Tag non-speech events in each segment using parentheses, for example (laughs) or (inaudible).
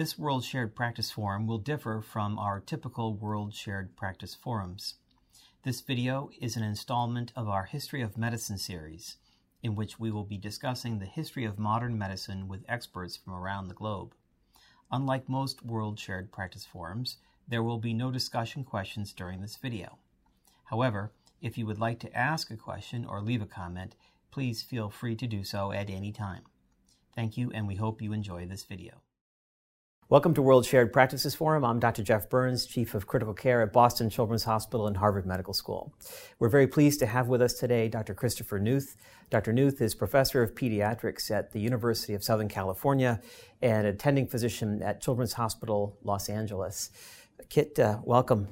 This World Shared Practice Forum will differ from our typical World Shared Practice Forums. This video is an installment of our History of Medicine series, in which we will be discussing the history of modern medicine with experts from around the globe. Unlike most World Shared Practice Forums, there will be no discussion questions during this video. However, if you would like to ask a question or leave a comment, please feel free to do so at any time. Thank you, and we hope you enjoy this video. Welcome to World Shared Practices Forum. I'm Dr. Jeff Burns, Chief of Critical Care at Boston Children's Hospital and Harvard Medical School. We're very pleased to have with us today Dr. Christopher Newth. Dr. Newth is Professor of Pediatrics at the University of Southern California and attending physician at Children's Hospital Los Angeles. Kit, uh, welcome.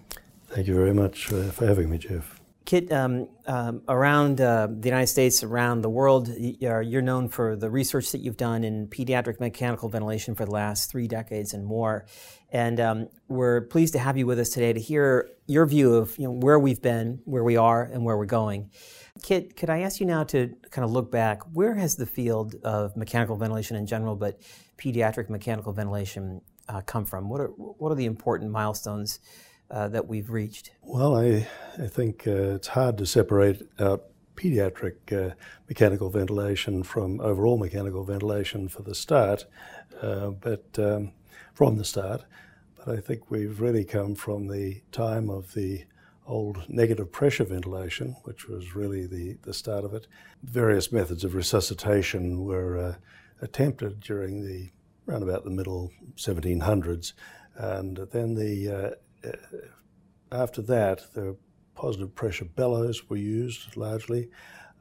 Thank you very much uh, for having me, Jeff. Kit, um, um, around uh, the United States, around the world, you're known for the research that you've done in pediatric mechanical ventilation for the last three decades and more. And um, we're pleased to have you with us today to hear your view of you know, where we've been, where we are, and where we're going. Kit, could I ask you now to kind of look back? Where has the field of mechanical ventilation in general, but pediatric mechanical ventilation, uh, come from? What are, what are the important milestones uh, that we've reached? Well, I, I think uh, it's hard to separate out pediatric uh, mechanical ventilation from overall mechanical ventilation for the start, but um, from the start. But I think we've really come from the time of the old negative pressure ventilation, which was really the, the start of it. Various methods of resuscitation were uh, attempted during the around about the middle 1700s, and then the after that, the positive pressure bellows were used largely,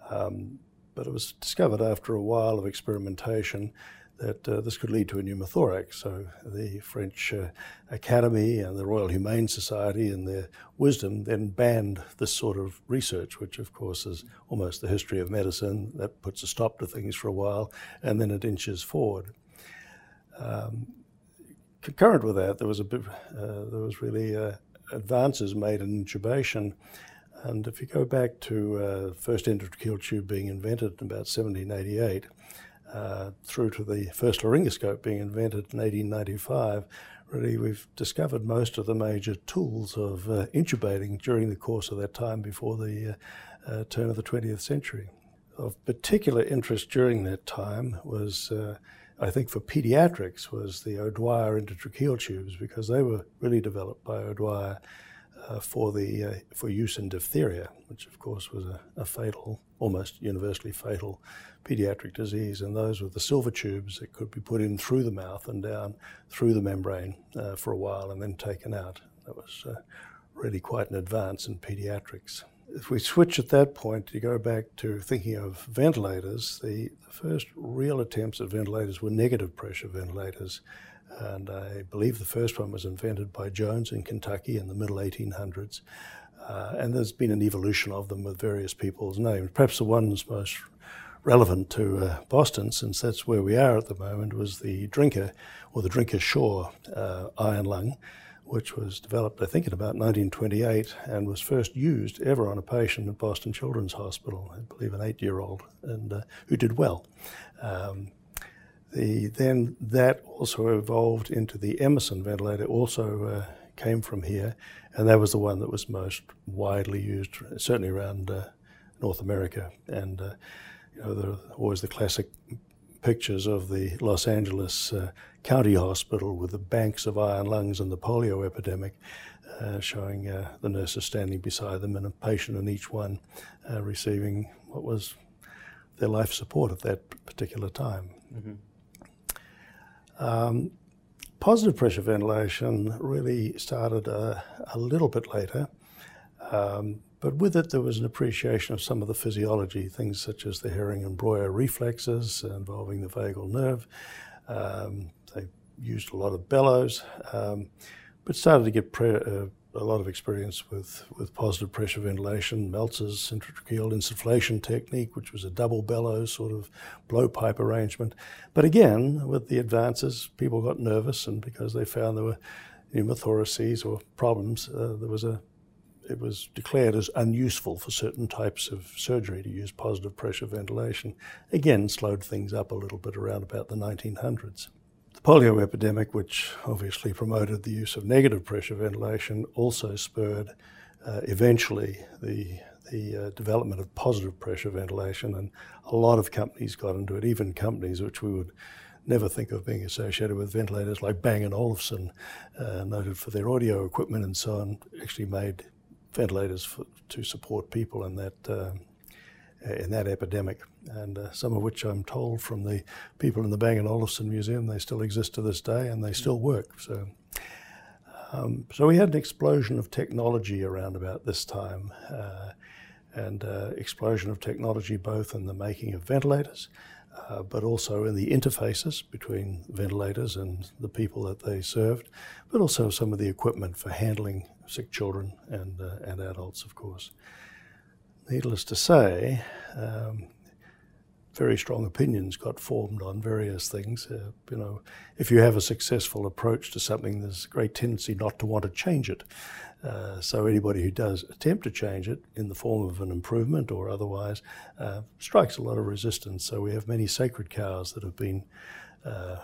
um, but it was discovered after a while of experimentation that uh, this could lead to a pneumothorax. So the French uh, Academy and the Royal Humane Society, in their wisdom, then banned this sort of research, which of course is almost the history of medicine. That puts a stop to things for a while, and then it inches forward. Um, concurrent with that, there was a bit, uh, there was really uh, advances made in intubation. And if you go back to uh, first endotracheal tube being invented in about 1788, uh, through to the first laryngoscope being invented in 1895, really we've discovered most of the major tools of uh, intubating during the course of that time before the uh, uh, turn of the 20th century. Of particular interest during that time was uh, I think for pediatrics was the O'Dwyer endotracheal tubes because they were really developed by O'Dwyer uh, for the uh, for use in diphtheria, which of course was a, a, fatal, almost universally fatal pediatric disease. And those were the silver tubes that could be put in through the mouth and down through the membrane uh, for a while and then taken out. That was uh, really quite an advance in pediatrics if we switch at that point to go back to thinking of ventilators, the, the, first real attempts at ventilators were negative pressure ventilators. And I believe the first one was invented by Jones in Kentucky in the middle 1800s. Uh, and there's been an evolution of them with various people's names. Perhaps the one's most relevant to uh, Boston, since that's where we are at the moment, was the Drinker or the Drinker Shaw uh, iron lung which was developed, I think, in about 1928 and was first used ever on a patient at Boston Children's Hospital, I believe an eight year old, and uh, who did well. Um, the, then that also evolved into the Emerson ventilator, also uh, came from here, and that was the one that was most widely used, certainly around uh, North America. And uh, you know, there always the classic pictures of the Los Angeles uh, County Hospital with the banks of iron lungs and the polio epidemic, uh, showing uh, the nurses standing beside them and a patient in each one uh, receiving what was their life support at that particular time. Mm-hmm. Um, positive pressure ventilation really started a, a little bit later. Um, but with it, there was an appreciation of some of the physiology, things such as the Hering and Breuer reflexes involving the vagal nerve. Um, they used a lot of bellows, um, but started to get pre- uh, a lot of experience with, with positive pressure ventilation, Meltzer's intratracheal insufflation technique, which was a double bellows sort of blowpipe arrangement. But again, with the advances, people got nervous, and because they found there were pneumothoraces or problems, uh, there was a it was declared as unuseful for certain types of surgery to use positive pressure ventilation. Again, slowed things up a little bit around about the 1900s. The polio epidemic, which obviously promoted the use of negative pressure ventilation, also spurred uh, eventually the the uh, development of positive pressure ventilation, and a lot of companies got into it. Even companies which we would never think of being associated with ventilators, like Bang & Olufsen, uh, noted for their audio equipment and so on, actually made ventilators for, to support people in that uh, in that epidemic, and uh, some of which I'm told from the people in the Bang & Olufsen Museum, they still exist to this day and they still work. So, um, so we had an explosion of technology around about this time, uh, and uh, explosion of technology both in the making of ventilators, uh, but also in the interfaces between ventilators and the people that they served, but also some of the equipment for handling sick children and, uh, and adults, of course. Needless to say, um, very strong opinions got formed on various things. Uh, you know, if you have a successful approach to something, there's a great tendency not to want to change it. Uh, so anybody who does attempt to change it in the form of an improvement or otherwise uh, strikes a lot of resistance. So we have many sacred cows that have been uh,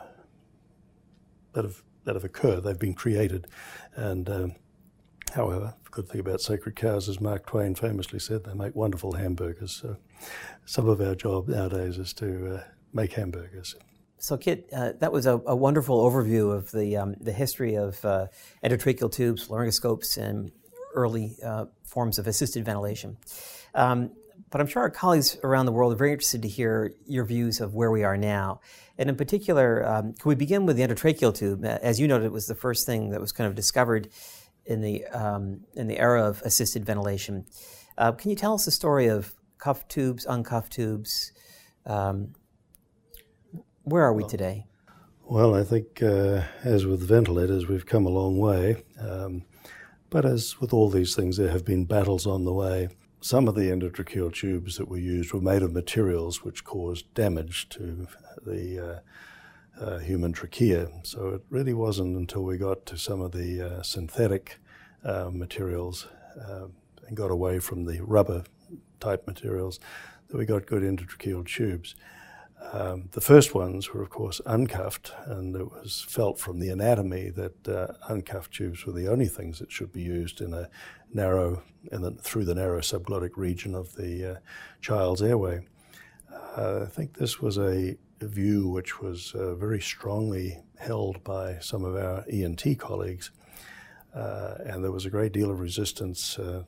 that have that have occurred. They've been created, and um, However, the good thing about sacred cows, as Mark Twain famously said, they make wonderful hamburgers. So some of our job nowadays is to uh, make hamburgers. So, Kit, uh, that was a, a, wonderful overview of the, um, the history of uh, endotracheal tubes, laryngoscopes, and early uh, forms of assisted ventilation. Um, but I'm sure our colleagues around the world are very interested to hear your views of where we are now. And in particular, um, can we begin with the endotracheal tube? As you noted, it was the first thing that was kind of discovered in the um, in the era of assisted ventilation. Uh, can you tell us the story of cuff tubes, uncuffed tubes? Um, where are we well, today? Well, I think uh, as with ventilators, we've come a long way. Um, but as with all these things, there have been battles on the way. Some of the endotracheal tubes that were used were made of materials which caused damage to the uh, uh, human trachea. So it really wasn't until we got to some of the uh, synthetic uh, materials uh, and got away from the rubber type materials that we got good endotracheal tubes. Um, the first ones were, of course, uncuffed, and it was felt from the anatomy that uh, uncuffed tubes were the only things that should be used in a narrow, and through the narrow subglottic region of the uh, child's airway. I think this was a view which was uh, very strongly held by some of our ENT colleagues. Uh, and there was a great deal of resistance uh,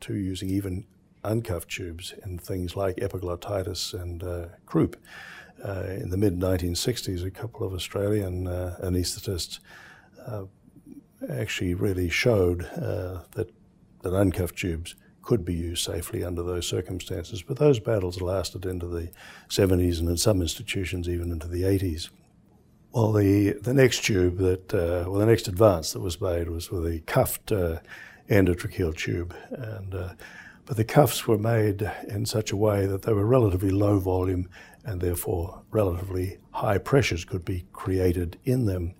to using even uncuffed tubes in things like epiglottitis and uh, croup. Uh, in the mid 1960s, a couple of Australian uh, anaesthetists actually really showed that, that uncuffed tubes could be used safely under those circumstances. But those battles lasted into the 70s and in some institutions even into the 80s. Well, the, the next tube that, uh, well, the next advance that was made was with a cuffed uh, endotracheal tube. And, uh, but the cuffs were made in such a way that they were relatively low volume and therefore relatively high pressures could be created in them.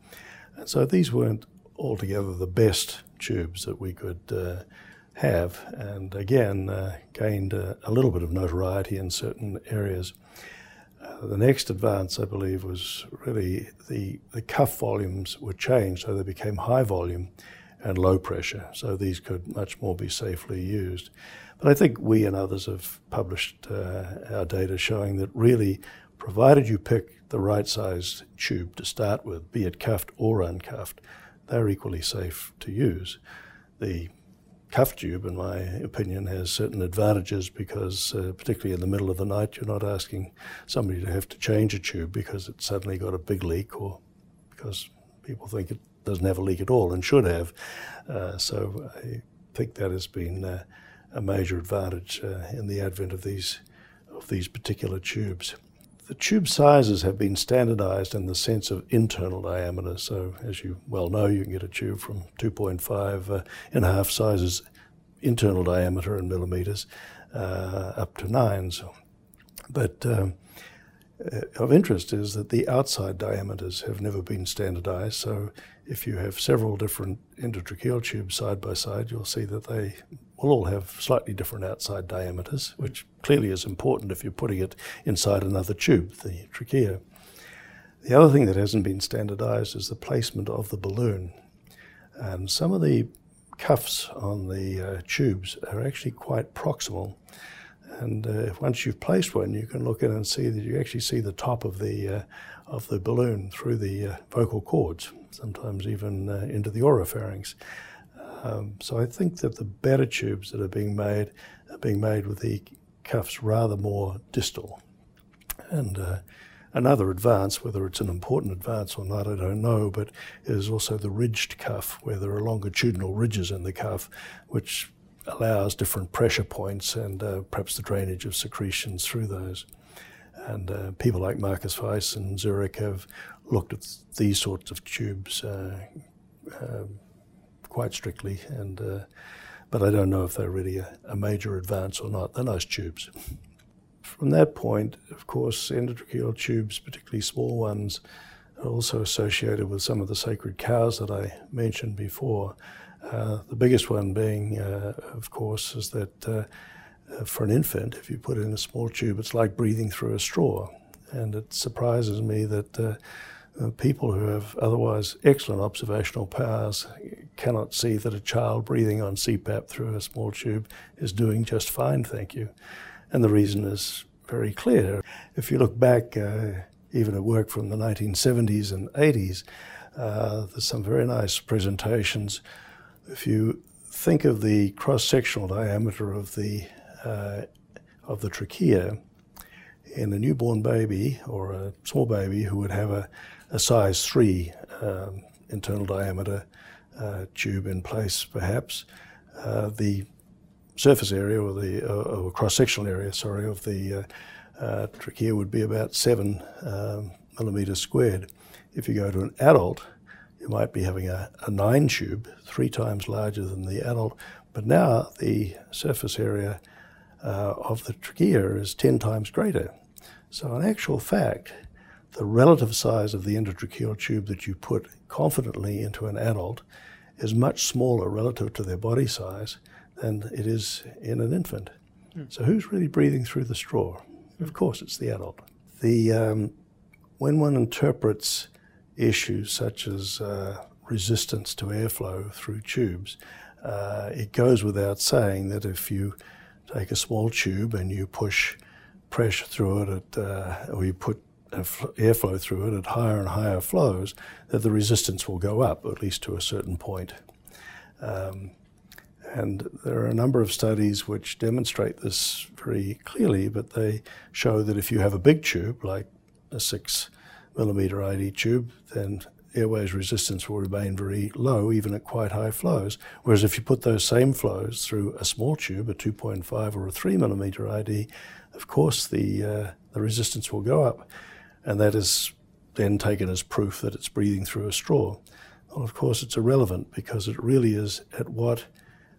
And so these weren't altogether the best tubes that we could uh, have, and again uh, gained a, a, little bit of notoriety in certain areas. Uh, the next advance, I believe, was really the, the cuff volumes were changed, so they became high volume and low pressure, so these could much more be safely used. But I think we and others have published uh, our data showing that really, provided you pick the right sized tube to start with, be it cuffed or uncuffed, they're equally safe to use. The cuff tube, in my opinion, has certain advantages because, uh, particularly in the middle of the night, you're not asking somebody to have to change a tube because it's suddenly got a big leak or because people think it doesn't have a leak at all and should have. Uh, so I think that has been uh, a major advantage uh, in the advent of these of these particular tubes. The tube sizes have been standardized in the sense of internal diameter. So, as you well know, you can get a tube from 2.5 uh, and a half sizes internal diameter in millimeters uh, up to nine. So, but um, of interest is that the outside diameters have never been standardized. So, if you have several different endotracheal tubes side by side, you'll see that they will all have slightly different outside diameters, which clearly is important if you're putting it inside another tube, the trachea. The other thing that hasn't been standardized is the placement of the balloon. And some of the cuffs on the uh, tubes are actually quite proximal. And uh, once you've placed one, you can look in and see that you actually see the top of the uh, of the balloon through the uh, vocal cords, sometimes even uh, into the oropharynx. Um, so I think that the better tubes that are being made are being made with the cuffs rather more distal. And uh, another advance, whether it's an important advance or not, I don't know, but is also the ridged cuff, where there are longitudinal ridges in the cuff, which allows different pressure points and uh, perhaps the drainage of secretions through those. And uh, people like Marcus Weiss and Zurich have looked at these sorts of tubes uh, uh, quite strictly, and uh, but I don't know if they're really a, a, major advance or not. They're nice tubes. From that point, of course, endotracheal tubes, particularly small ones, are also associated with some of the sacred cows that I mentioned before. Uh, the biggest one being, uh, of course, is that for an infant, if you put it in a small tube, it's like breathing through a straw. And it surprises me that uh, uh, people who have otherwise excellent observational powers cannot see that a child breathing on CPAP through a small tube is doing just fine, thank you. And the reason is very clear. If you look back, uh, even at work from the 1970s and 80s, uh, there's some very nice presentations. If you think of the cross-sectional diameter of the uh, of the trachea in a newborn baby or a small baby who would have a, a size 3 um, internal diameter uh, tube in place, perhaps, uh, the surface area or the uh, or cross-sectional area, sorry, of the uh, uh, trachea would be about 7 um, millimeters squared. If you go to an adult, you might be having a, a nine tube, three times larger than the adult, but now the surface area uh, of the trachea is 10 times greater. So, in actual fact, the relative size of the endotracheal tube that you put confidently into an adult is much smaller relative to their body size than it is in an infant. Mm. So, who's really breathing through the straw? Mm. Of course, it's the adult. The, um, when one interprets issues such as uh, resistance to airflow through tubes, uh, it goes without saying that if you take a small tube and you push pressure through it at, uh, or you put airflow through it at higher and higher flows, that the resistance will go up, at least to a certain point. Um, and there are a number of studies which demonstrate this very clearly, but they show that if you have a big tube, like a six millimeter ID tube, then airways resistance will remain very low, even at quite high flows. Whereas if you put those same flows through a small tube, a 2.5 or a 3 millimeter ID, of course the, uh, the resistance will go up. And that is then taken as proof that it's breathing through a straw. Well, of course, it's irrelevant because it really is at what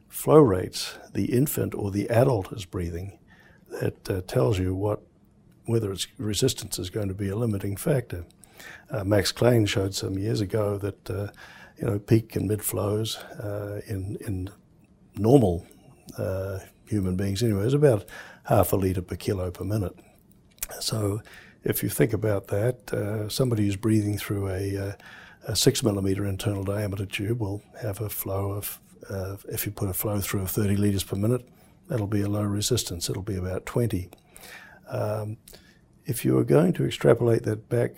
flow rates the infant or the adult is breathing that uh, tells you what whether its resistance is going to be a limiting factor. Uh, Max Klein showed some years ago that uh, you know peak and mid flows uh, in in normal uh, human beings anyway is about half a litre per kilo per minute. So if you think about that, uh, somebody who's breathing through a, uh, a, six millimetre internal diameter tube will have a flow of, if you put a flow through of 30 litres per minute, that'll be a low resistance. It'll be about 20. Um, if you are going to extrapolate that back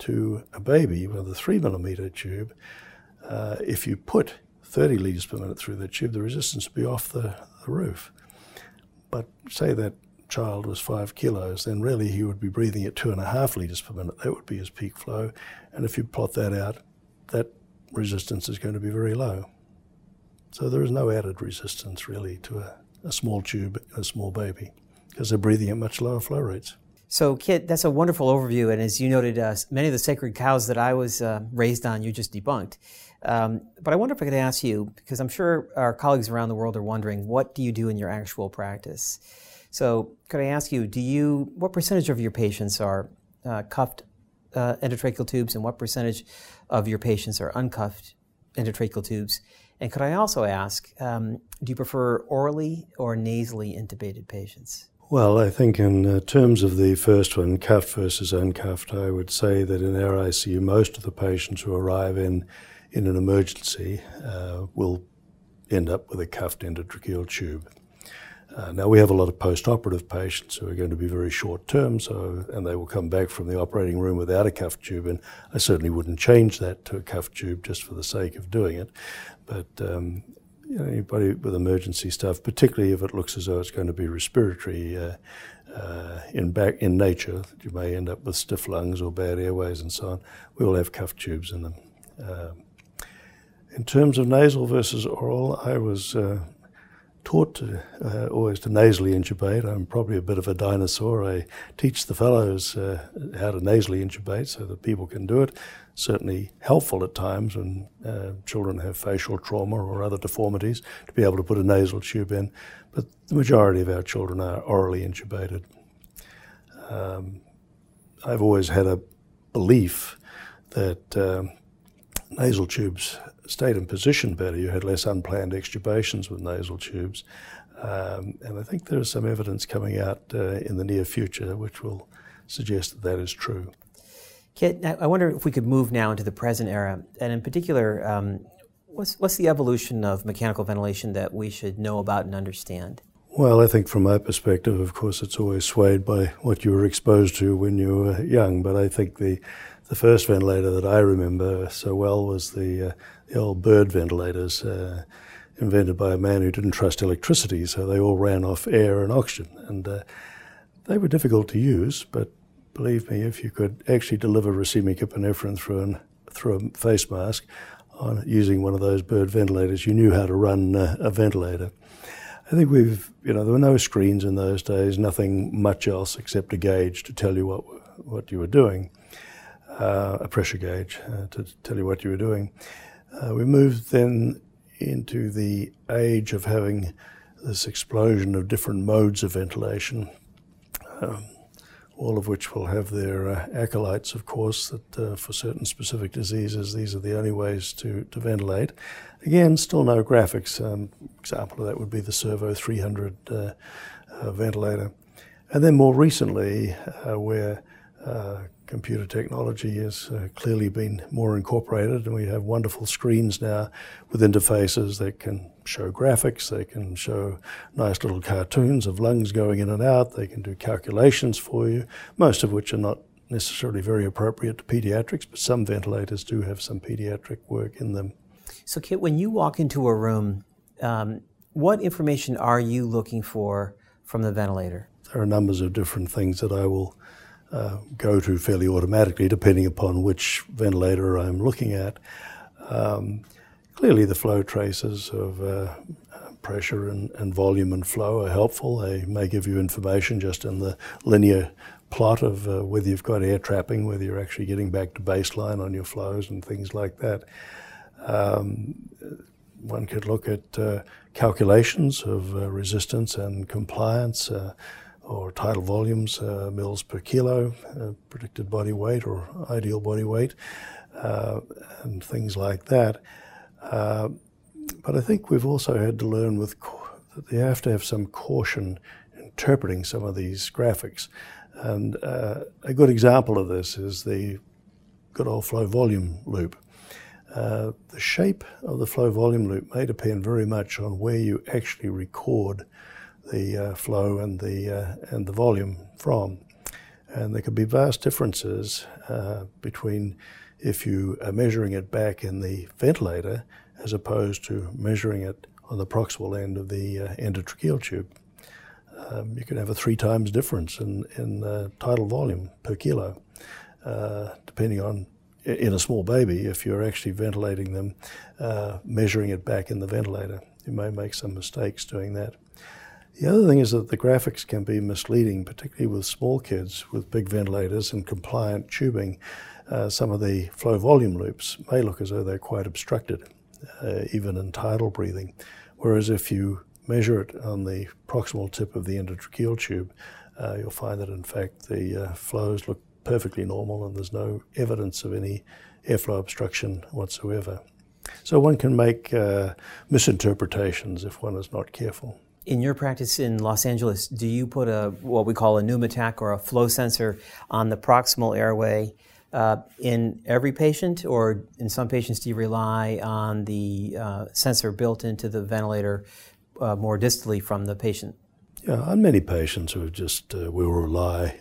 to a baby with a three millimeter tube, uh, if you put 30 litres per minute through that tube, the resistance would be off the, the roof. But say that child was five kilos, then really he would be breathing at two and a half litres per minute. That would be his peak flow. And if you plot that out, that resistance is going to be very low. So there is no added resistance really to a, a small tube, a small baby, because they're breathing at much lower flow rates. So, Kit, that's a wonderful overview. And as you noted, uh, many of the sacred cows that I was uh, raised on, you just debunked. Um, but I wonder if I could ask you, because I'm sure our colleagues around the world are wondering, what do you do in your actual practice? So, could I ask you, do you, what percentage of your patients are uh, cuffed uh, endotracheal tubes, and what percentage of your patients are uncuffed endotracheal tubes? And could I also ask, um, do you prefer orally or nasally intubated patients? Well, I think in uh, terms of the first one, cuffed versus uncuffed, I would say that in our ICU, most of the patients who arrive in in an emergency uh, will end up with a cuffed endotracheal tube. Uh, now we have a lot of post-operative patients who are going to be very short term, so and they will come back from the operating room without a cuffed tube, and I certainly wouldn't change that to a cuffed tube just for the sake of doing it. But um, you know, anybody with emergency stuff, particularly if it looks as though it's going to be respiratory uh, uh, in back in nature, you may end up with stiff lungs or bad airways and so on. We all have cuff tubes in them. Uh, in terms of nasal versus oral, I was uh, taught uh, always to nasally intubate. I'm probably a bit of a dinosaur. I teach the fellows uh, how to nasally intubate so that people can do it certainly helpful at times when uh, children have facial trauma or other deformities to be able to put a nasal tube in. But the majority of our children are orally intubated. Um, I've always had a belief that um, nasal tubes stayed in position better. You had less unplanned extubations with nasal tubes. Um, and I think there is some evidence coming out uh, in the near future which will suggest that that is true. Kit, I wonder if we could move now into the present era, and in particular, um, what's, what's the evolution of mechanical ventilation that we should know about and understand? Well, I think from my perspective, of course, it's always swayed by what you were exposed to when you were young. But I think the the first ventilator that I remember so well was the uh, the old Bird ventilators. Uh, invented by a man who didn't trust electricity, so they all ran off air and oxygen. And uh, they were difficult to use, but believe me, if you could actually deliver racemic epinephrine through, an, through a face mask on using one of those Bird ventilators, you knew how to run uh, a ventilator. I think we've, you know, there were no screens in those days, nothing much else except a gauge to tell you what what you were doing, uh, a pressure gauge uh, to tell you what you were doing. Uh, we moved then into the age of having this explosion of different modes of ventilation. Um, all of which will have their uh, acolytes, of course, that uh, for certain specific diseases, these are the only ways to, to ventilate. Again, still no graphics. Um, example of that would be the Servo 300 uh, uh, ventilator. And then more recently, uh, where uh, computer technology has uh, clearly been more incorporated, and we have wonderful screens now with interfaces that can show graphics, they can show nice little cartoons of lungs going in and out, they can do calculations for you, most of which are not necessarily very appropriate to pediatrics, but some ventilators do have some pediatric work in them. So, Kit, when you walk into a room, um, what information are you looking for from the ventilator? There are numbers of different things that I will uh, go to fairly automatically, depending upon which ventilator I'm looking at. Um, clearly, the flow traces of uh, pressure and, and, volume and flow are helpful. They may give you information just in the linear plot of uh, whether you've got air trapping, whether you're actually getting back to baseline on your flows and things like that. Um, one could look at uh, calculations of uh, resistance and compliance. Or tidal volumes, uh, mils per kilo, uh, predicted body weight or ideal body weight, uh, and things like that. Uh, but I think we've also had to learn with that you have to have some caution interpreting some of these graphics. And uh, a good example of this is the good old flow volume loop. Uh, the shape of the flow volume loop may depend very much on where you actually record the uh, flow and the, uh, and the volume from. And there can be vast differences uh, between if you are measuring it back in the ventilator as opposed to measuring it on the proximal end of the uh, endotracheal tube. Um, you can have a three times difference in, in tidal volume per kilo, depending on in a small baby, if you're actually ventilating them, uh, measuring it back in the ventilator. You may make some mistakes doing that. The other thing is that the graphics can be misleading, particularly with small kids with big ventilators and compliant tubing. Uh, some of the flow volume loops may look as though they're quite obstructed, uh, even in tidal breathing. Whereas if you measure it on the proximal tip of the endotracheal tube, uh, you'll find that in fact the uh, flows look perfectly normal and there's no evidence of any airflow obstruction whatsoever. So one can make uh, misinterpretations if one is not careful. In your practice in Los Angeles, do you put a what we call a pneumotach or a flow sensor on the proximal airway uh, in every patient, or in some patients do you rely on the uh, sensor built into the ventilator uh, more distally from the patient? Yeah, on many patients who just uh, we will rely,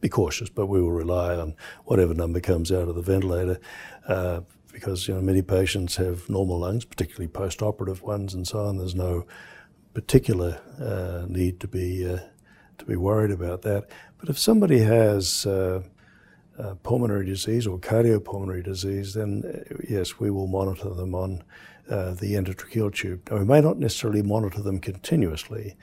be cautious, but we will rely on whatever number comes out of the ventilator uh, because you know many patients have normal lungs, particularly post-operative ones, and so on. There's no particular uh, need to be uh, to be worried about that. But if somebody has uh, uh pulmonary disease or cardiopulmonary disease, then uh, yes, we will monitor them on uh, the endotracheal tube. Now, we may not necessarily monitor them continuously.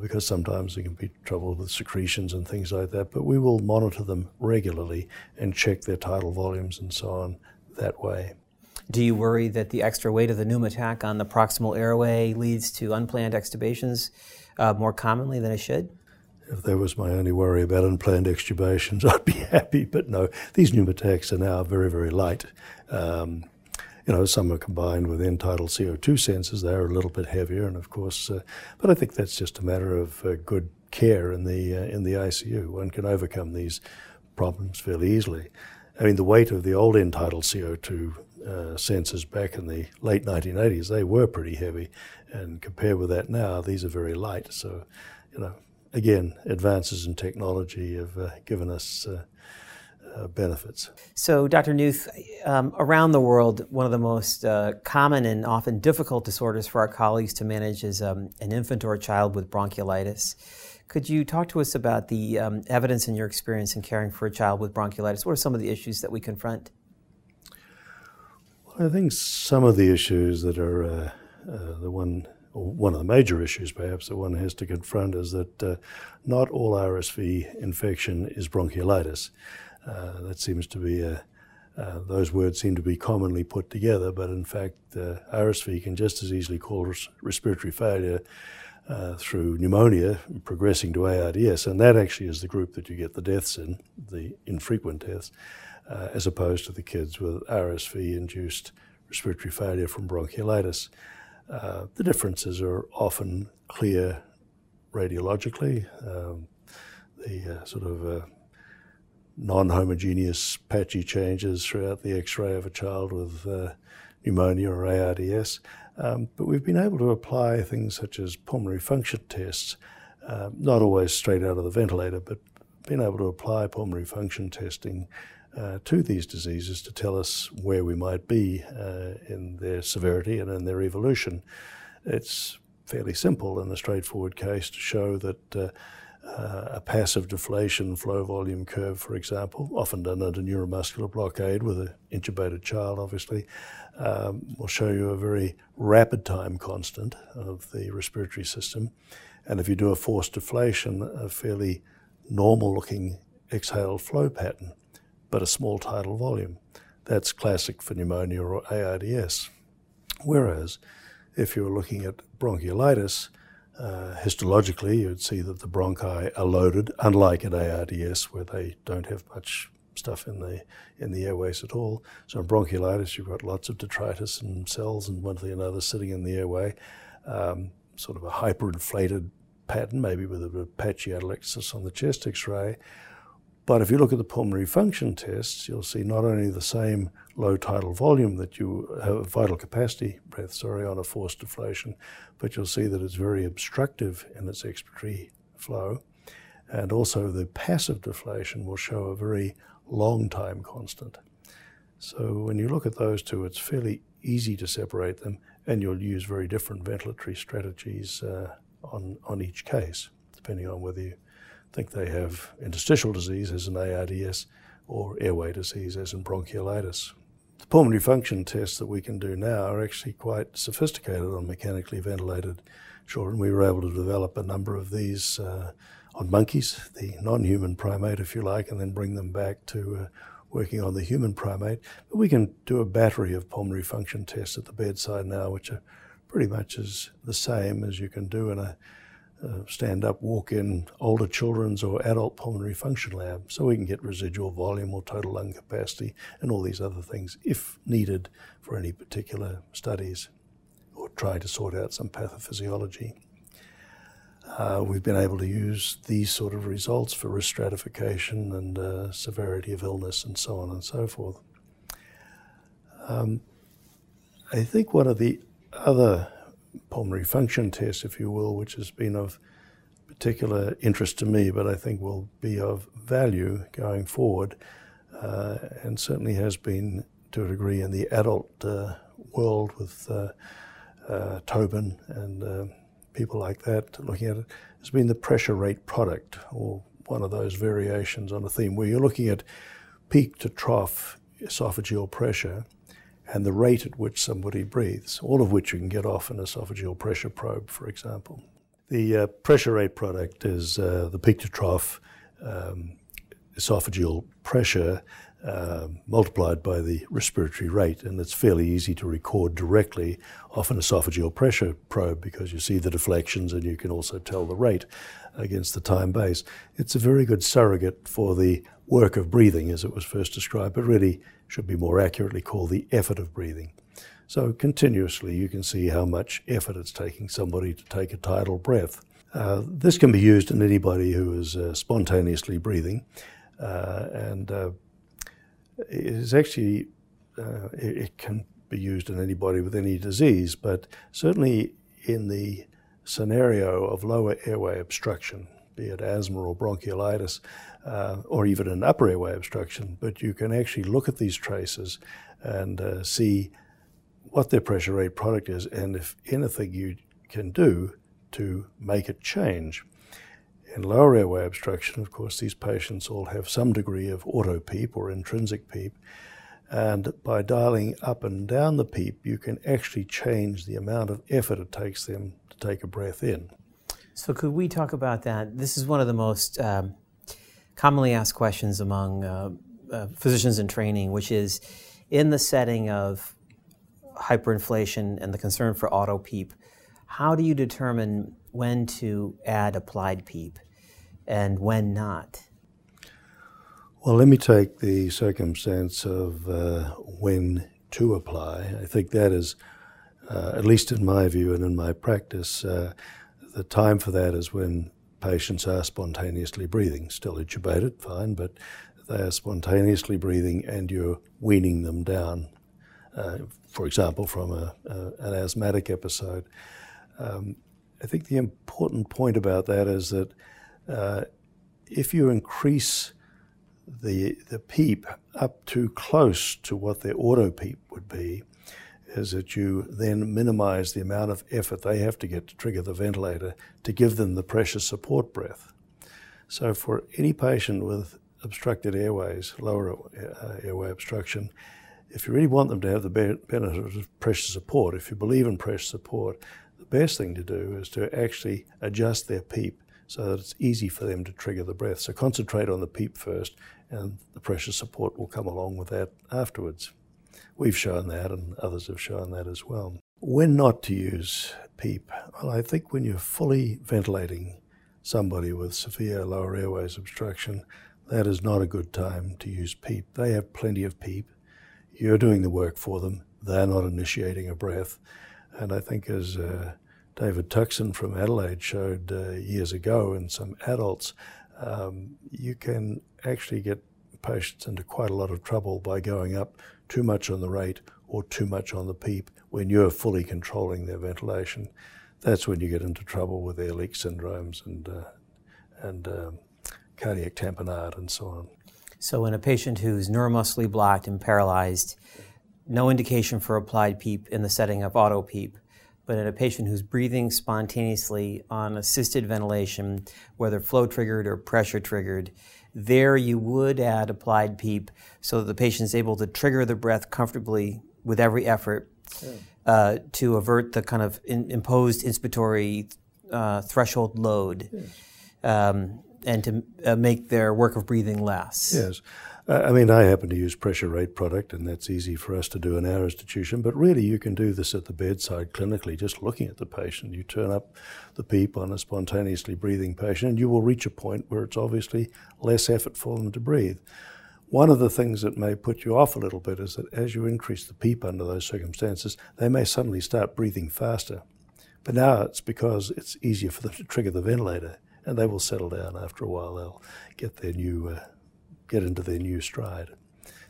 because sometimes there can be trouble with secretions and things like that, but we will monitor them regularly and check their tidal volumes and so on that way. Do you worry that the extra weight of the pneumotach on the proximal airway leads to unplanned extubations uh, more commonly than it should? If that was my only worry about unplanned extubations, (laughs) I'd be happy. But no, these pneumotachs are now very, very light. Um, you know, some are combined with end-tidal CO2 sensors. They're a little bit heavier, and of course, uh, but I think that's just a matter of uh, good care in the uh, in the ICU. One can overcome these problems fairly easily. I mean, the weight of the old end-tidal CO2 uh, sensors back in the late 1980s, they were pretty heavy. And compared with that now, these are very light. So, you know, again, advances in technology have uh, given us uh, uh benefits. So, Dr. Newth, um, around the world, one of the most uh, common and often difficult disorders for our colleagues to manage is um, an infant or a child with bronchiolitis. Could you talk to us about the um, evidence in your experience in caring for a child with bronchiolitis? What are some of the issues that we confront? I think some of the issues that are uh, uh, the one, one of the major issues perhaps that one has to confront is that uh, not all RSV infection is bronchiolitis. Uh, that seems to be a, uh, those words seem to be commonly put together, but in fact, uh, RSV can just as easily cause respiratory failure through pneumonia, progressing to ARDS, and that actually is the group that you get the deaths in, the infrequent deaths uh, as opposed to the kids with RSV induced respiratory failure from bronchiolitis. Uh, the differences are often clear radiologically. Um, the uh, sort of uh, non homogeneous patchy changes throughout the x ray of a child with uh, pneumonia or ARDS. Um, but we've been able to apply things such as pulmonary function tests, uh, not always straight out of the ventilator, but being able to apply pulmonary function testing uh, to these diseases to tell us where we might be uh, in their severity and in their evolution. It's fairly simple in a straightforward case to show that uh, uh a passive deflation flow volume curve, for example, often done under neuromuscular blockade with an intubated child, obviously, um, will show you a very rapid time constant of the respiratory system. And if you do a forced deflation, a fairly normal looking exhaled flow pattern but a small tidal volume. That's classic for pneumonia or ARDS. Whereas if you're looking at bronchiolitis, uh, histologically, you'd see that the bronchi are loaded, unlike at ARDS, where they don't have much stuff in the in the airways at all. So in bronchiolitis, you've got lots of detritus and cells and one thing or another sitting in the airway, um, sort of a hyperinflated pattern, maybe with a patchy atelectasis on the chest X-ray. But if you look at the pulmonary function tests, you'll see not only the same low tidal volume that you have vital capacity breath, sorry, on a forced deflation, but you'll see that it's very obstructive in its expiratory flow. And also the passive deflation will show a very long time constant. So when you look at those two, it's fairly easy to separate them, and you'll use very different ventilatory strategies uh, on, on each case, depending on whether you think they have interstitial disease as in ARDS or airway disease as in bronchiolitis. the pulmonary function tests that we can do now are actually quite sophisticated on mechanically ventilated children. We were able to develop a number of these uh, on monkeys, the non human primate, if you like, and then bring them back to uh, working on the human primate. But we can do a battery of pulmonary function tests at the bedside now, which are pretty much as the same as you can do in a, a stand up, walk in older children's or adult pulmonary function lab. So we can get residual volume or total lung capacity and all these other things if needed for any particular studies or try to sort out some pathophysiology. Uh, we've been able to use these sort of results for risk stratification and uh, severity of illness and so on and so forth. Um, I think one of the other pulmonary function test, if you will, which has been of particular interest to me, but I think will be of value going forward, uh, and certainly has been to a degree in the adult uh, world with uh, uh Tobin and uh, people like that looking at it, has been the pressure rate product, or one of those variations on a theme where you're looking at peak to trough esophageal pressure and the rate at which somebody breathes, all of which you can get off an esophageal pressure probe, for example. The uh, pressure rate product is uh, the peak to trough um, esophageal pressure uh, multiplied by the respiratory rate, and it's fairly easy to record directly off an esophageal pressure probe because you see the deflections and you can also tell the rate against the time base. It's a very good surrogate for the work of breathing as it was first described, but really should be more accurately called the effort of breathing. So continuously you can see how much effort it's taking somebody to take a tidal breath. Uh, this can be used in anybody who is uh, spontaneously breathing, uh, and uh, it is actually uh, it, it, can be used in anybody with any disease, but certainly in the scenario of lower airway obstruction, be it asthma or bronchiolitis, uh, or even an upper airway obstruction, but you can actually look at these traces and uh, see what their pressure rate product is and if anything you can do to make it change. In lower airway obstruction, of course, these patients all have some degree of auto PEEP or intrinsic PEEP. And by dialing up and down the PEEP, you can actually change the amount of effort it takes them to take a breath in. So, could we talk about that? This is one of the most um, commonly asked questions among uh, uh, physicians in training, which is in the setting of hyperinflation and the concern for auto PEEP, how do you determine when to add applied PEEP and when not? Well, let me take the circumstance of uh, when to apply. I think that is, uh, at least in my view and in my practice, uh, the time for that is when patients are spontaneously breathing, still intubated, fine, but they are spontaneously breathing and you're weaning them down, uh, for example, from a, a, an asthmatic episode. Um, I think the important point about that is that uh, if you increase the, the PEEP up too close to what their auto PEEP would be, is that you then minimize the amount of effort they have to get to trigger the ventilator to give them the pressure support breath. So, for any patient with obstructed airways, lower uh, airway obstruction, if you really want them to have the benefit of pressure support, if you believe in pressure support, the best thing to do is to actually adjust their PEEP so that it's easy for them to trigger the breath. So concentrate on the PEEP first, and the pressure support will come along with that afterwards. We've shown that, and others have shown that as well. When not to use PEEP? Well, I think when you're fully ventilating somebody with severe lower airways obstruction, that is not a good time to use PEEP. They have plenty of PEEP. You're doing the work for them. They're not initiating a breath. And I think, as uh, David Tuxen from Adelaide showed uh, years ago in some adults, um, you can actually get patients into quite a lot of trouble by going up too much on the rate or too much on the PEEP when you're fully controlling their ventilation. That's when you get into trouble with air leak syndromes and, uh, and um, cardiac tamponade and so on. So, in a patient who's neuromuscularly blocked and paralyzed, no indication for applied PEEP in the setting of auto PEEP, but in a patient who's breathing spontaneously on assisted ventilation, whether flow triggered or pressure triggered, There, you would add applied PEEP so that the patient is able to trigger the breath comfortably with every effort uh, to avert the kind of in, imposed inspiratory uh, threshold load. Um, and to uh, make their work of breathing less. Yes. I mean, I happen to use pressure rate product, and that's easy for us to do in our institution. But really, you can do this at the bedside clinically, just looking at the patient. You turn up the PEEP on a spontaneously breathing patient, and you will reach a point where it's obviously less effort for them to breathe. One of the things that may put you off a little bit is that as you increase the PEEP under those circumstances, they may suddenly start breathing faster. But now it's because it's easier for them to trigger the ventilator, and they will settle down after a while. They'll get their new uh, get into their new stride.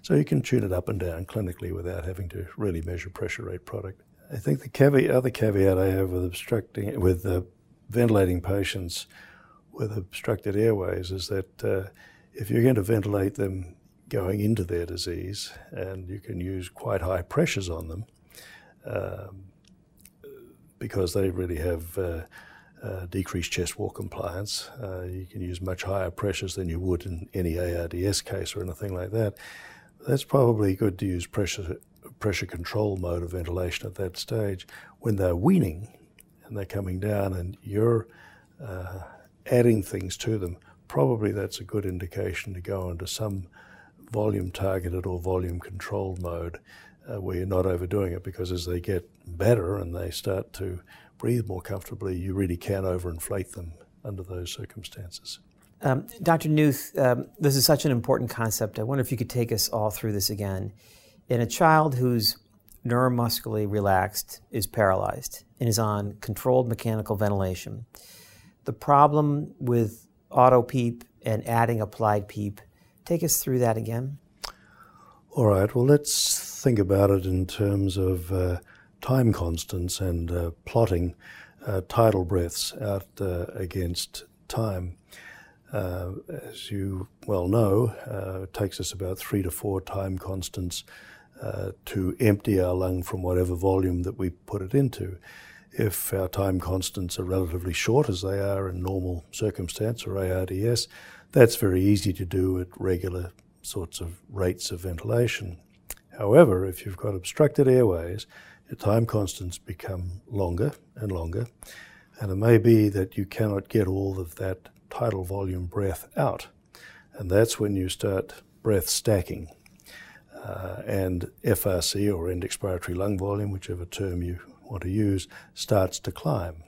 So you can tune it up and down clinically without having to really measure pressure rate product. I think the caveat, other caveat I have with obstructing with uh, ventilating patients with obstructed airways is that uh, if you're going to ventilate them going into their disease, and you can use quite high pressures on them um, because they really have uh, uh, decreased chest wall compliance. Uh, you can use much higher pressures than you would in any ARDS case or anything like that. That's probably good to use pressure pressure control mode of ventilation at that stage. When they're weaning and they're coming down and you're uh, adding things to them, probably that's a good indication to go into some volume targeted or volume controlled mode uh, where you're not overdoing it because as they get better and they start to breathe more comfortably, you really can overinflate them under those circumstances. Um, Dr. Newth, um, this is such an important concept. I wonder if you could take us all through this again. In a child who's neuromuscularly relaxed, is paralyzed, and is on controlled mechanical ventilation, the problem with auto PEEP and adding applied PEEP, take us through that again. All right, well, let's think about it in terms of uh, time constants and uh, plotting uh, tidal breaths out uh, against time. Uh, as you well know, it takes us about three to four time constants to empty our lung from whatever volume that we put it into. If our time constants are relatively short, as they are in normal circumstance or ARDS, that's very easy to do at regular sorts of rates of ventilation. However, if you've got obstructed airways, your time constants become longer and longer, and it may be that you cannot get all of that tidal volume breath out. And that's when you start breath stacking. Uh, and FRC or end expiratory lung volume, whichever term you want to use, starts to climb.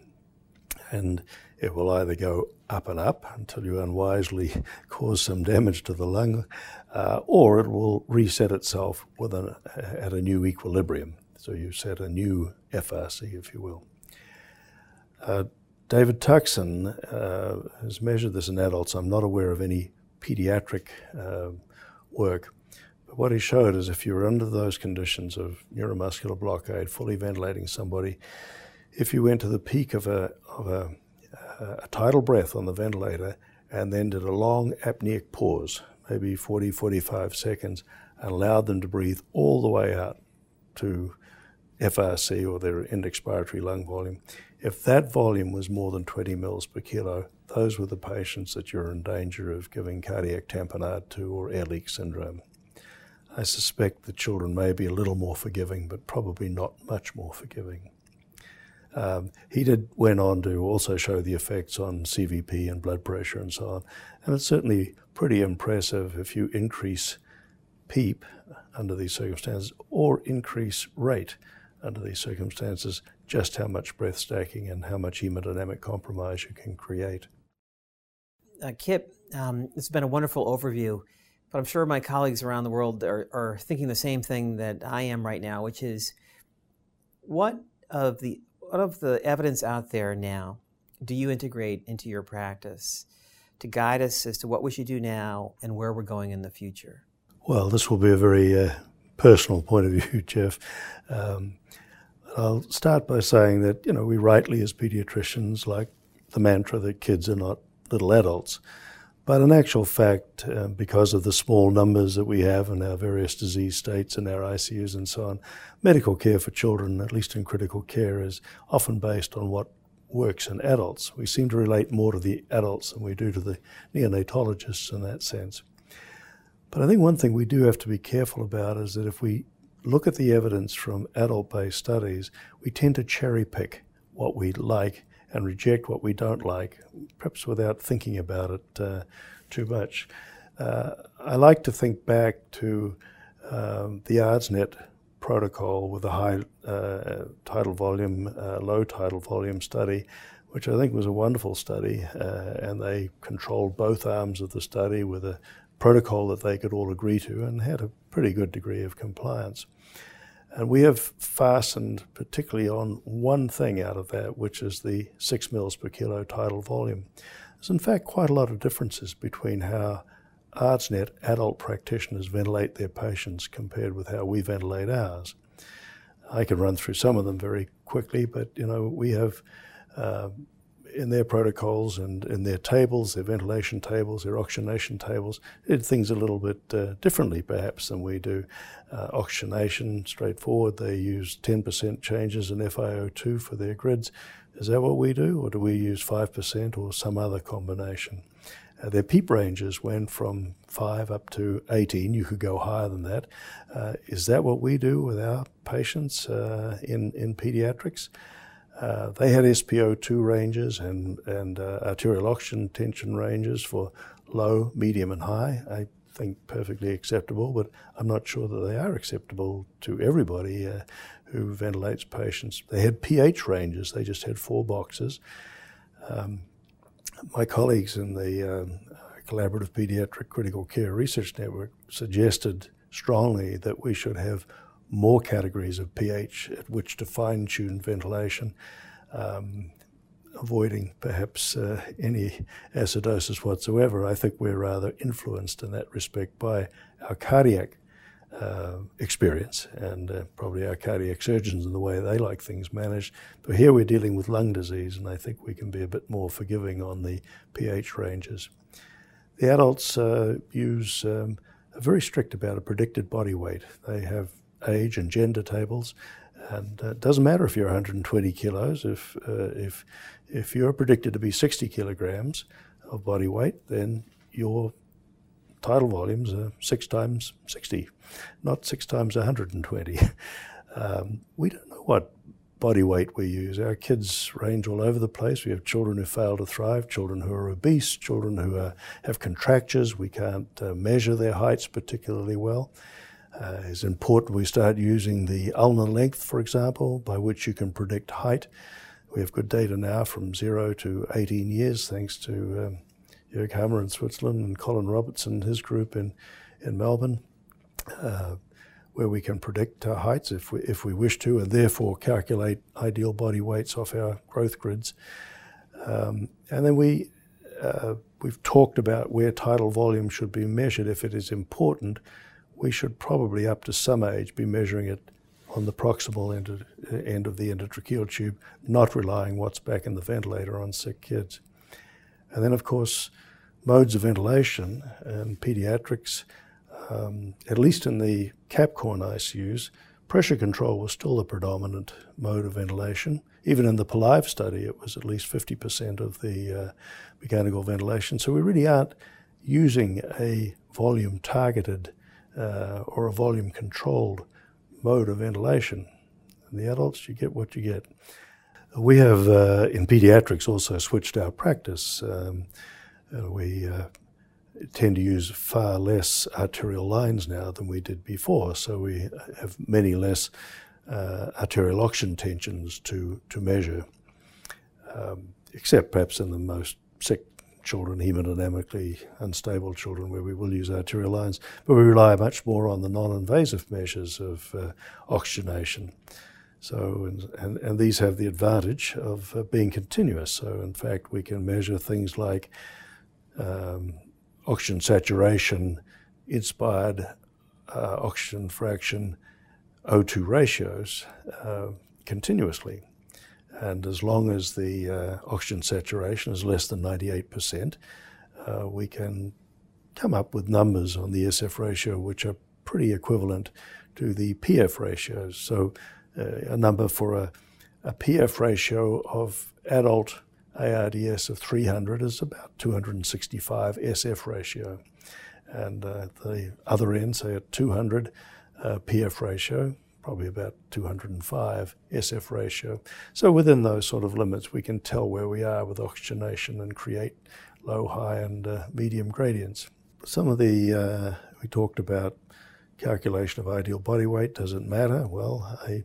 And it will either go up and up until you unwisely (laughs) cause some damage to the lung, uh, or it will reset itself an, at a new equilibrium. So you set a new FRC, if you will. Uh, David Tuxen uh, has measured this in adults. I'm not aware of any pediatric uh, work. But what he showed is if you're under those conditions of neuromuscular blockade, fully ventilating somebody, if you went to the peak of a, of a, a tidal breath on the ventilator and then did a long apneic pause, maybe 40, 45 seconds, and allowed them to breathe all the way out to FRC or their end expiratory lung volume, if that volume was more than 20 mils per kilo, those were the patients that you're in danger of giving cardiac tamponade to or air leak syndrome. I suspect the children may be a little more forgiving, but probably not much more forgiving. Um, he did went on to also show the effects on CVP and blood pressure and so on, and it's certainly pretty impressive if you increase PEEP under these circumstances or increase rate under these circumstances just how much breath stacking and how much hemodynamic compromise you can create. Uh, Kip, um, it's been a wonderful overview, but I'm sure my colleagues around the world are, are thinking the same thing that I am right now, which is what of the what of the evidence out there now do you integrate into your practice to guide us as to what we should do now and where we're going in the future? Well, this will be a very uh, personal point of view, (laughs) Jeff. Um, I'll start by saying that, you know, we rightly as pediatricians like the mantra that kids are not little adults. But in actual fact, uh, because of the small numbers that we have in our various disease states and our ICUs and so on, medical care for children, at least in critical care, is often based on what works in adults. We seem to relate more to the adults than we do to the neonatologists in that sense. But I think one thing we do have to be careful about is that if we look at the evidence from adult based studies, we tend to cherry pick what we like and reject what we don't like, perhaps without thinking about it uh, too much. Uh, I like to think back to um, the ARDSNet protocol with a high uh, tidal volume, uh, low tidal volume study, which I think was a wonderful study. Uh, and they controlled both arms of the study with a protocol that they could all agree to and had a pretty good degree of compliance. And we have fastened particularly on one thing out of that, which is the six mils per kilo tidal volume. There's in fact quite a lot of differences between how ARDSNet adult practitioners ventilate their patients compared with how we ventilate ours. I can run through some of them very quickly, but you know we have uh, in their protocols and in their tables, their ventilation tables, their oxygenation tables, did things a little bit uh, differently perhaps than we do. Uh, oxygenation, straightforward, they use 10% changes in FiO2 for their grids. Is that what we do, or do we use 5% or some other combination? Uh, their PEEP ranges went from 5 up to 18. You could go higher than that. Uh, is that what we do with our patients uh, in, in pediatrics? Uh, they had SpO2 ranges and, and uh, arterial oxygen tension ranges for low, medium, and high. I think perfectly acceptable, but I'm not sure that they are acceptable to everybody uh, who ventilates patients. They had pH ranges, they just had four boxes. Um, my colleagues in the um, Collaborative Pediatric Critical Care Research Network suggested strongly that we should have more categories of pH at which to fine tune ventilation, um, avoiding perhaps uh, any acidosis whatsoever. I think we're rather influenced in that respect by our cardiac uh, experience and uh, probably our cardiac surgeons and the way they like things managed. But here we're dealing with lung disease, and I think we can be a bit more forgiving on the pH ranges. The adults uh, use um, are very strict about a predicted body weight. They have age and gender tables, and uh, it doesn't matter if you're 120 kilos. If uh, if if you're predicted to be 60 kilograms of body weight, then your tidal volumes are six times 60, not six times 120. (laughs) um, we don't know what body weight we use. Our kids range all over the place. We have children who fail to thrive, children who are obese, children who are, have contractures. We can't uh, measure their heights particularly well. Uh, it's important we start using the ulnar length, for example, by which you can predict height. We have good data now from zero to 18 years, thanks to um, Jürg Hammer in Switzerland and Colin Robertson and his group in, in Melbourne, uh, where we can predict our heights if we, if we wish to, and therefore calculate ideal body weights off our growth grids. Um, and then we, uh, we've talked about where tidal volume should be measured if it is important we should probably, up to some age, be measuring it on the proximal end of, end of the endotracheal tube, not relying what's back in the ventilator on sick kids. And then, of course, modes of ventilation and pediatrics, um, at least in the Capcorn ICUs, pressure control was still the predominant mode of ventilation. Even in the PALIVE study, it was at least 50% of the uh, mechanical ventilation. So we really aren't using a volume targeted uh, or a volume controlled mode of ventilation. In the adults, you get what you get. We have uh, in pediatrics also switched our practice. Um, uh, we uh, tend to use far less arterial lines now than we did before, so we have many less uh, arterial oxygen tensions to, to measure, um, except perhaps in the most sick children, hemodynamically unstable children, where we will use arterial lines, but we rely much more on the non-invasive measures of uh, oxygenation. So, and, and, and, these have the advantage of uh, being continuous. So, in fact, we can measure things like um, oxygen saturation, inspired uh, oxygen fraction, O2 ratios uh, continuously. And as long as the uh, oxygen saturation is less than 98%, uh, we can come up with numbers on the SF ratio which are pretty equivalent to the PF ratios. So uh, a number for a, a PF ratio of adult ARDS of 300 is about 265 SF ratio. And uh, the other end, say at 200 uh, PF ratio, probably about 205 SF ratio. So within those sort of limits, we can tell where we are with oxygenation and create low, high, and uh, medium gradients. Some of the, uh, we talked about calculation of ideal body weight. Does it matter? Well, I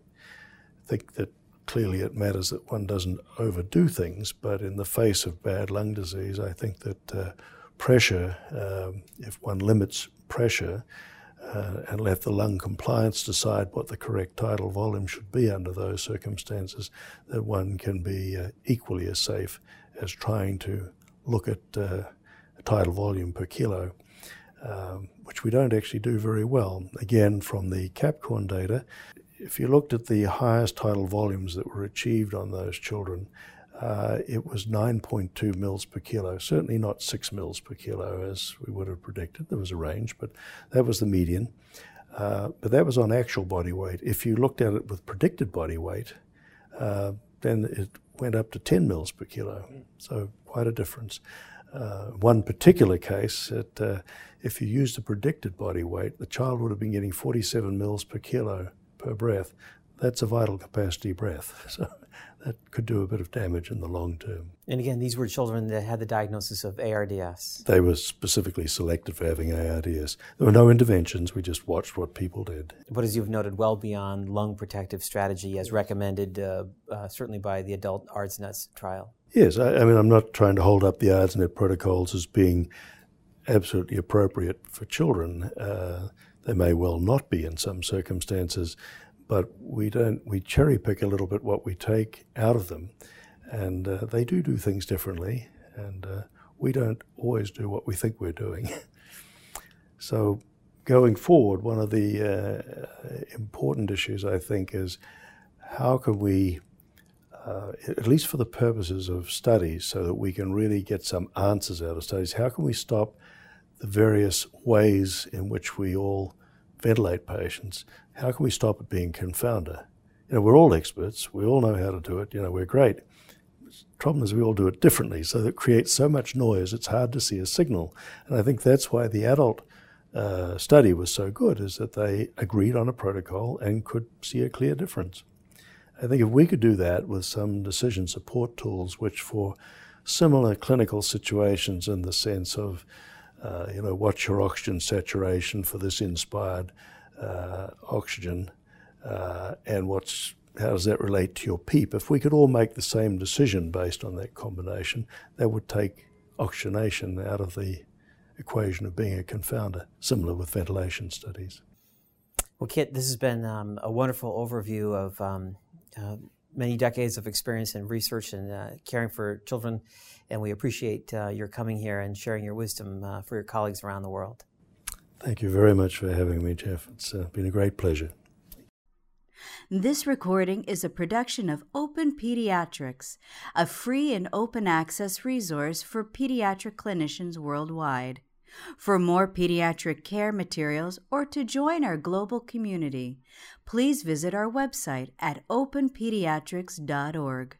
think that clearly it matters that one doesn't overdo things, but in the face of bad lung disease, I think that uh, pressure, um, if one limits pressure uh, and let the lung compliance decide what the correct tidal volume should be under those circumstances, that one can be uh, equally as safe as trying to look at uh, tidal volume per kilo. Um, which we don't actually do very well. Again, from the CAPCORN data, if you looked at the highest tidal volumes that were achieved on those children, uh, it was 9.2 mils per kilo, certainly not 6 mils per kilo as we would have predicted. There was a range, but that was the median. Uh, but that was on actual body weight. If you looked at it with predicted body weight, uh, then it went up to 10 mils per kilo. So quite a difference. Uh, one particular case, uh, if you used the predicted body weight, the child would have been getting 47 mils per kilo per breath. That's a vital capacity breath. (laughs) So that could do a bit of damage in the long term. And again, these were children that had the diagnosis of ARDS. They were specifically selected for having ARDS. There were no interventions, we just watched what people did. But as you've noted, well beyond lung protective strategy as recommended uh, uh, certainly by the adult ARDSNet trial. Yes, I, I mean, I'm not trying to hold up the ARDSNet protocols as being absolutely appropriate for children. Uh, they may well not be in some circumstances, but we don't. We cherry pick a little bit what we take out of them, and uh, they do do things differently, and uh, we don't always do what we think we're doing. (laughs) so, going forward, one of the uh, important issues I think is how can we uh, at least for the purposes of studies, so that we can really get some answers out of studies. How can we stop the various ways in which we all ventilate patients? How can we stop it being confounder? You know, we're all experts. We all know how to do it. You know, we're great. The problem is we all do it differently, so it creates so much noise. It's hard to see a signal, and I think that's why the adult uh, study was so good, is that they agreed on a protocol and could see a clear difference. I think if we could do that with some decision support tools, which for similar clinical situations in the sense of, uh, you know, what's your oxygen saturation for this inspired uh, oxygen, uh, and what's how does that relate to your PEEP? If we could all make the same decision based on that combination, that would take oxygenation out of the equation of being a confounder, similar with ventilation studies. Well, Kip, this has been um, a wonderful overview of um, uh, many decades of experience in research and uh, caring for children, and we appreciate uh, your coming here and sharing your wisdom uh, for your colleagues around the world. Thank you very much for having me, Jeff. It's uh, been a great pleasure. This recording is a production of Open Pediatrics, a free and open access resource for pediatric clinicians worldwide. For more pediatric care materials or to join our global community, please visit our website at openpediatrics.org.